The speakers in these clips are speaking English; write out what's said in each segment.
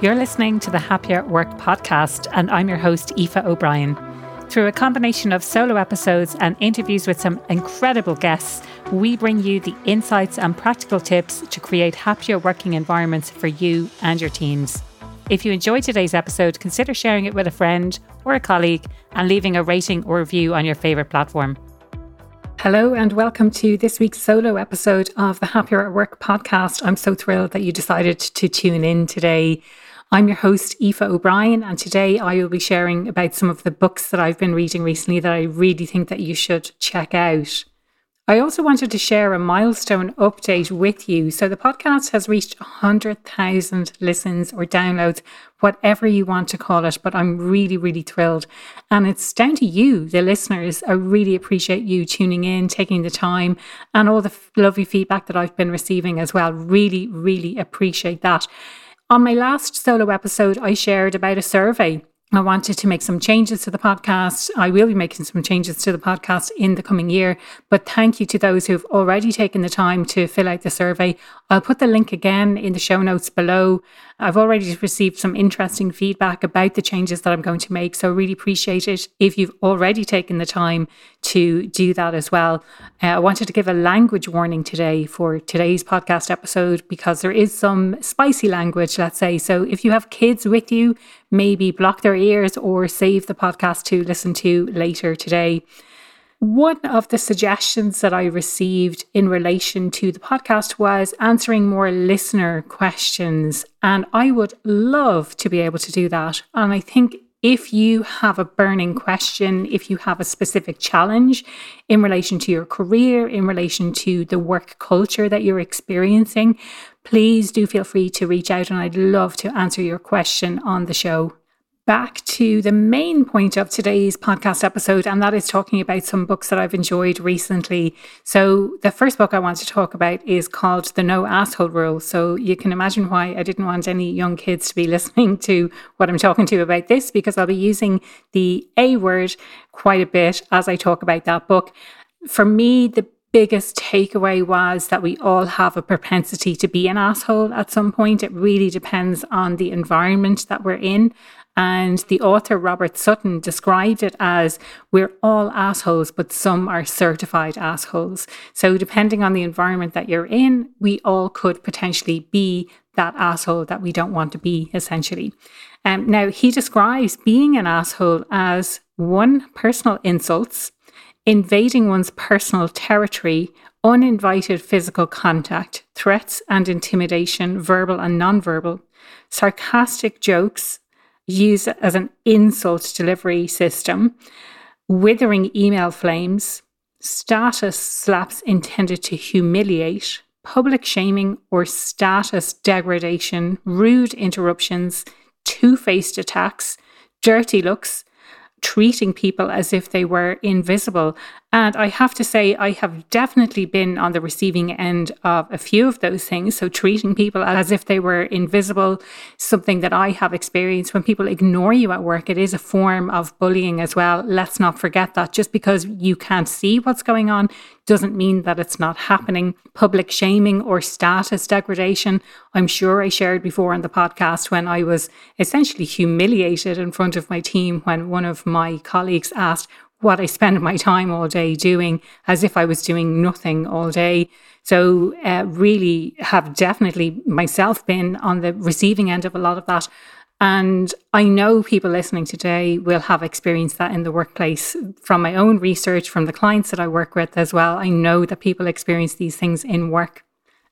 You're listening to the Happier at Work podcast, and I'm your host, Aoife O'Brien. Through a combination of solo episodes and interviews with some incredible guests, we bring you the insights and practical tips to create happier working environments for you and your teams. If you enjoyed today's episode, consider sharing it with a friend or a colleague and leaving a rating or review on your favourite platform. Hello, and welcome to this week's solo episode of the Happier at Work podcast. I'm so thrilled that you decided to tune in today. I'm your host, Aoife O'Brien, and today I will be sharing about some of the books that I've been reading recently that I really think that you should check out. I also wanted to share a milestone update with you. So the podcast has reached 100,000 listens or downloads, whatever you want to call it, but I'm really, really thrilled. And it's down to you, the listeners. I really appreciate you tuning in, taking the time, and all the lovely feedback that I've been receiving as well. Really, really appreciate that. On my last solo episode, I shared about a survey I wanted to make some changes to the podcast. I will be making some changes to the podcast in the coming year. But thank you to those who've already taken the time to fill out the survey. I'll put the link again in the show notes below. I've already received some interesting feedback about the changes that I'm going to make. So I really appreciate it if you've already taken the time to do that as well. Uh, I wanted to give a language warning today for today's podcast episode because there is some spicy language, let's say. So if you have kids with you, maybe block their ears or save the podcast to listen to later today. One of the suggestions that I received in relation to the podcast was answering more listener questions. And I would love to be able to do that. And I think if you have a burning question, if you have a specific challenge in relation to your career, in relation to the work culture that you're experiencing, please do feel free to reach out and I'd love to answer your question on the show back to the main point of today's podcast episode, and that is talking about some books that I've enjoyed recently. So, the first book I want to talk about is called The No Asshole Rule. So, you can imagine why I didn't want any young kids to be listening to what I'm talking to about this, because I'll be using the A word quite a bit as I talk about that book. For me, the biggest takeaway was that we all have a propensity to be an asshole at some point. It really depends on the environment that we're in. And the author, Robert Sutton, described it as we're all assholes, but some are certified assholes. So, depending on the environment that you're in, we all could potentially be that asshole that we don't want to be, essentially. Um, now, he describes being an asshole as one, personal insults, invading one's personal territory, uninvited physical contact, threats and intimidation, verbal and nonverbal, sarcastic jokes, used as an insult delivery system, withering email flames, status slaps intended to humiliate, public shaming or status degradation, rude interruptions, two faced attacks, dirty looks, treating people as if they were invisible. And I have to say, I have definitely been on the receiving end of a few of those things. So, treating people as if they were invisible, something that I have experienced when people ignore you at work, it is a form of bullying as well. Let's not forget that just because you can't see what's going on doesn't mean that it's not happening. Public shaming or status degradation, I'm sure I shared before on the podcast when I was essentially humiliated in front of my team when one of my colleagues asked what I spend my time all day doing as if I was doing nothing all day. So, uh, really have definitely myself been on the receiving end of a lot of that. And I know people listening today will have experienced that in the workplace from my own research, from the clients that I work with as well. I know that people experience these things in work.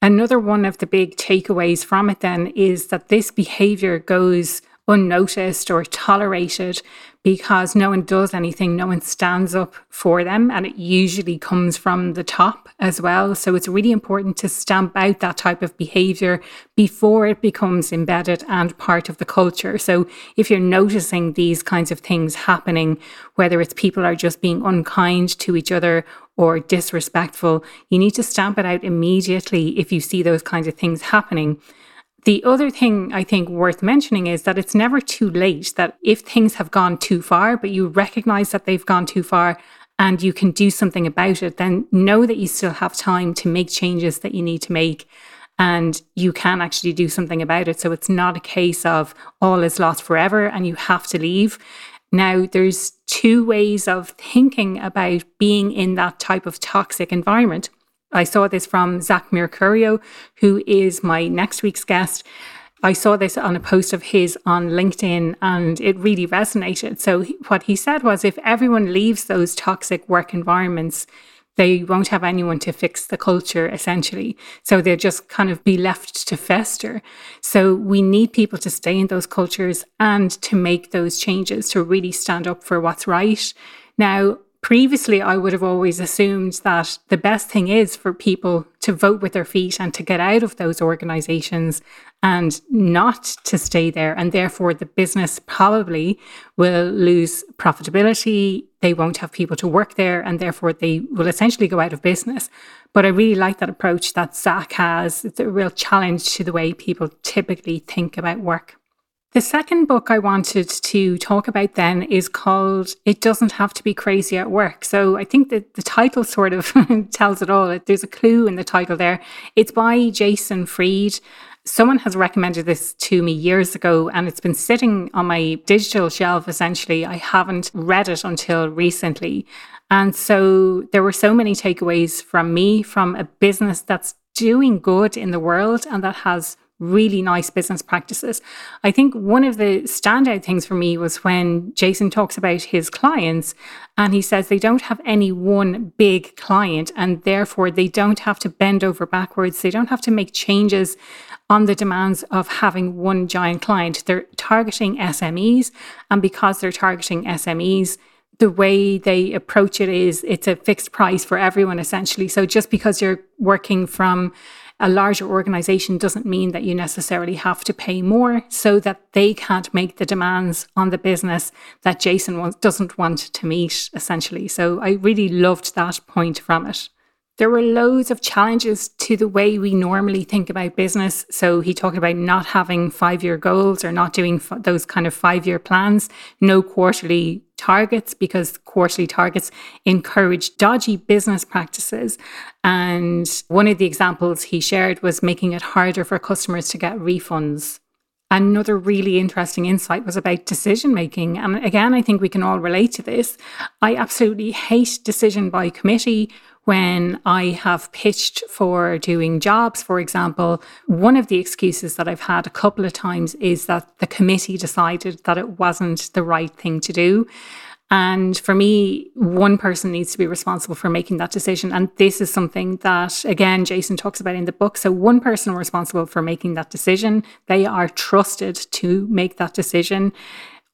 Another one of the big takeaways from it then is that this behavior goes unnoticed or tolerated because no one does anything, no one stands up for them, and it usually comes from the top as well. So it's really important to stamp out that type of behavior before it becomes embedded and part of the culture. So if you're noticing these kinds of things happening, whether it's people are just being unkind to each other or disrespectful, you need to stamp it out immediately if you see those kinds of things happening. The other thing I think worth mentioning is that it's never too late that if things have gone too far, but you recognize that they've gone too far and you can do something about it, then know that you still have time to make changes that you need to make. and you can actually do something about it. So it's not a case of all is lost forever and you have to leave. Now, there's two ways of thinking about being in that type of toxic environment. I saw this from Zach Mercurio, who is my next week's guest. I saw this on a post of his on LinkedIn and it really resonated. So, what he said was if everyone leaves those toxic work environments, they won't have anyone to fix the culture essentially. So they'll just kind of be left to fester. So we need people to stay in those cultures and to make those changes to really stand up for what's right. Now, previously I would have always assumed that the best thing is for people to vote with their feet and to get out of those organizations and not to stay there. And therefore, the business probably will lose profitability. They won't have people to work there, and therefore, they will essentially go out of business. But I really like that approach that Zach has. It's a real challenge to the way people typically think about work. The second book I wanted to talk about then is called It Doesn't Have to Be Crazy at Work. So I think that the title sort of tells it all. There's a clue in the title there. It's by Jason Fried. Someone has recommended this to me years ago, and it's been sitting on my digital shelf essentially. I haven't read it until recently. And so there were so many takeaways from me from a business that's doing good in the world and that has really nice business practices. I think one of the standout things for me was when Jason talks about his clients and he says they don't have any one big client and therefore they don't have to bend over backwards. They don't have to make changes on the demands of having one giant client. They're targeting SMEs. And because they're targeting SMEs, the way they approach it is it's a fixed price for everyone essentially. So just because you're working from a larger organization doesn't mean that you necessarily have to pay more so that they can't make the demands on the business that Jason wants, doesn't want to meet, essentially. So I really loved that point from it. There were loads of challenges to the way we normally think about business. So he talked about not having five year goals or not doing f- those kind of five year plans, no quarterly targets because quarterly targets encourage dodgy business practices. And one of the examples he shared was making it harder for customers to get refunds. Another really interesting insight was about decision making. And again, I think we can all relate to this. I absolutely hate decision by committee when I have pitched for doing jobs, for example, one of the excuses that I've had a couple of times is that the committee decided that it wasn't the right thing to do. And for me, one person needs to be responsible for making that decision. And this is something that, again, Jason talks about in the book. So, one person responsible for making that decision, they are trusted to make that decision.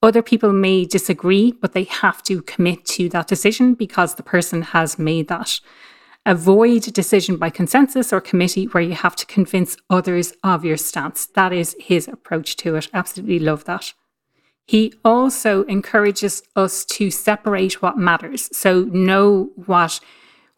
Other people may disagree, but they have to commit to that decision because the person has made that. Avoid decision by consensus or committee where you have to convince others of your stance. That is his approach to it. Absolutely love that. He also encourages us to separate what matters. So know what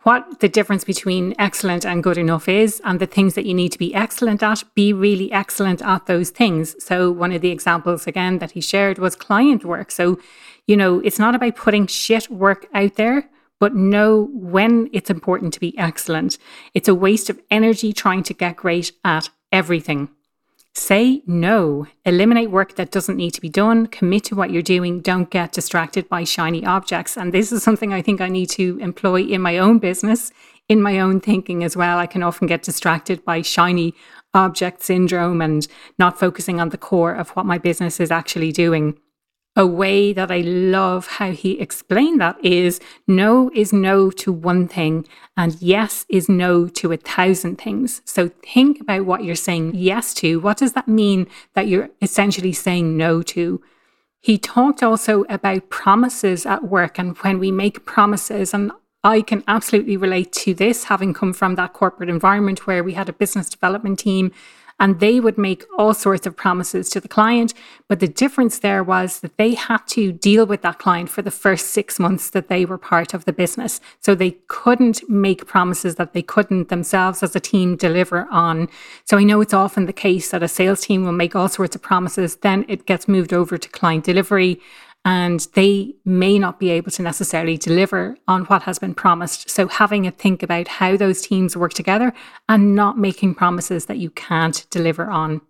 what the difference between excellent and good enough is and the things that you need to be excellent at, be really excellent at those things. So, one of the examples again that he shared was client work. So, you know, it's not about putting shit work out there, but know when it's important to be excellent. It's a waste of energy trying to get great at everything. Say no. Eliminate work that doesn't need to be done. Commit to what you're doing. Don't get distracted by shiny objects. And this is something I think I need to employ in my own business, in my own thinking as well. I can often get distracted by shiny object syndrome and not focusing on the core of what my business is actually doing a way that I love how he explained that is no is no to one thing and yes is no to a thousand things. So think about what you're saying yes to. What does that mean that you're essentially saying no to? He talked also about promises at work and when we make promises and I can absolutely relate to this, having come from that corporate environment where we had a business development team and they would make all sorts of promises to the client. But the difference there was that they had to deal with that client for the first six months that they were part of the business. So they couldn't make promises that they couldn't themselves as a team deliver on. So I know it's often the case that a sales team will make all sorts of promises, then it gets moved over to client delivery. And they may not be able to necessarily deliver on what has been promised. So, having a think about how those teams work together and not making promises that you can't deliver on.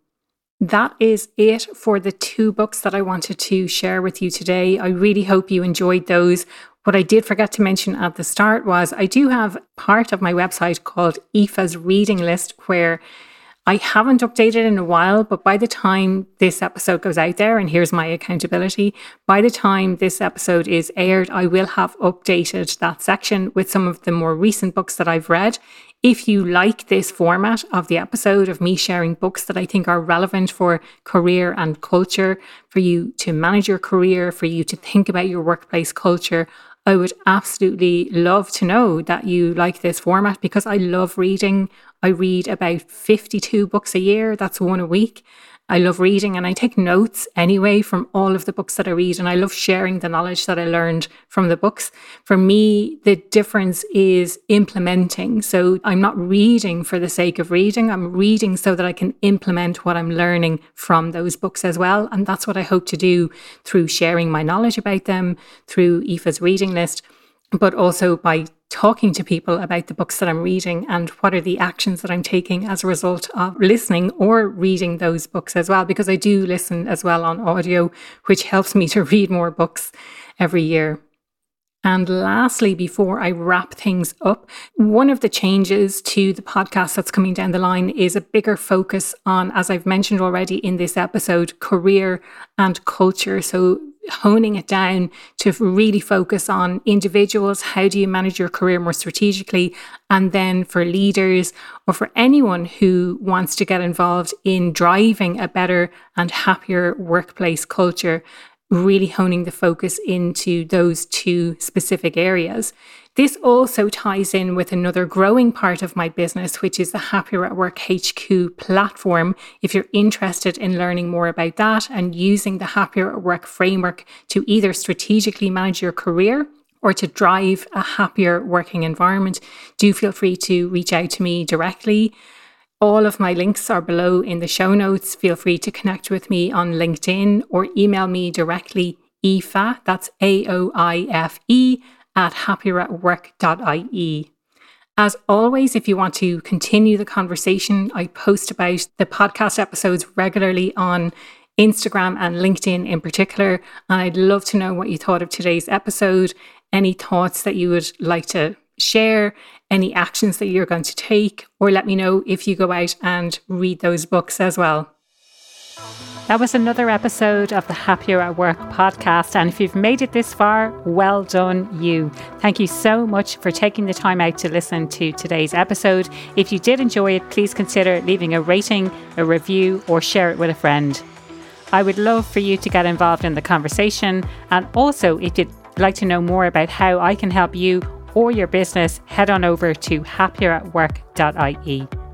That is it for the two books that I wanted to share with you today. I really hope you enjoyed those. What I did forget to mention at the start was I do have part of my website called Aoife's Reading List where I haven't updated in a while, but by the time this episode goes out there, and here's my accountability, by the time this episode is aired, I will have updated that section with some of the more recent books that I've read. If you like this format of the episode of me sharing books that I think are relevant for career and culture, for you to manage your career, for you to think about your workplace culture, I would absolutely love to know that you like this format because I love reading. I read about 52 books a year, that's one a week. I love reading and I take notes anyway from all of the books that I read. And I love sharing the knowledge that I learned from the books. For me, the difference is implementing. So I'm not reading for the sake of reading. I'm reading so that I can implement what I'm learning from those books as well. And that's what I hope to do through sharing my knowledge about them, through Aoife's reading list but also by talking to people about the books that I'm reading and what are the actions that I'm taking as a result of listening or reading those books as well, because I do listen as well on audio, which helps me to read more books every year. And lastly, before I wrap things up, one of the changes to the podcast that's coming down the line is a bigger focus on, as I've mentioned already in this episode, career and culture. So honing it down to really focus on individuals. How do you manage your career more strategically? And then for leaders or for anyone who wants to get involved in driving a better and happier workplace culture, really honing the focus into those two specific areas. This also ties in with another growing part of my business, which is the Happier at Work HQ platform. If you're interested in learning more about that and using the Happier at Work framework to either strategically manage your career or to drive a happier working environment, do feel free to reach out to me directly. All of my links are below in the show notes. Feel free to connect with me on LinkedIn or email me directly, Aoife, that's A O I F E, at happieratwork.ie. As always, if you want to continue the conversation, I post about the podcast episodes regularly on Instagram and LinkedIn in particular. And I'd love to know what you thought of today's episode, any thoughts that you would like to share, any actions that you're going to take, or let me know if you go out and read those books as well. That was another episode of the Happier at Work podcast. And if you've made it this far, well done, you. Thank you so much for taking the time out to listen to today's episode. If you did enjoy it, please consider leaving a rating, a review, or share it with a friend. I would love for you to get involved in the conversation. And also, if you'd like to know more about how I can help you or your business, head on over to happieratwork.ie.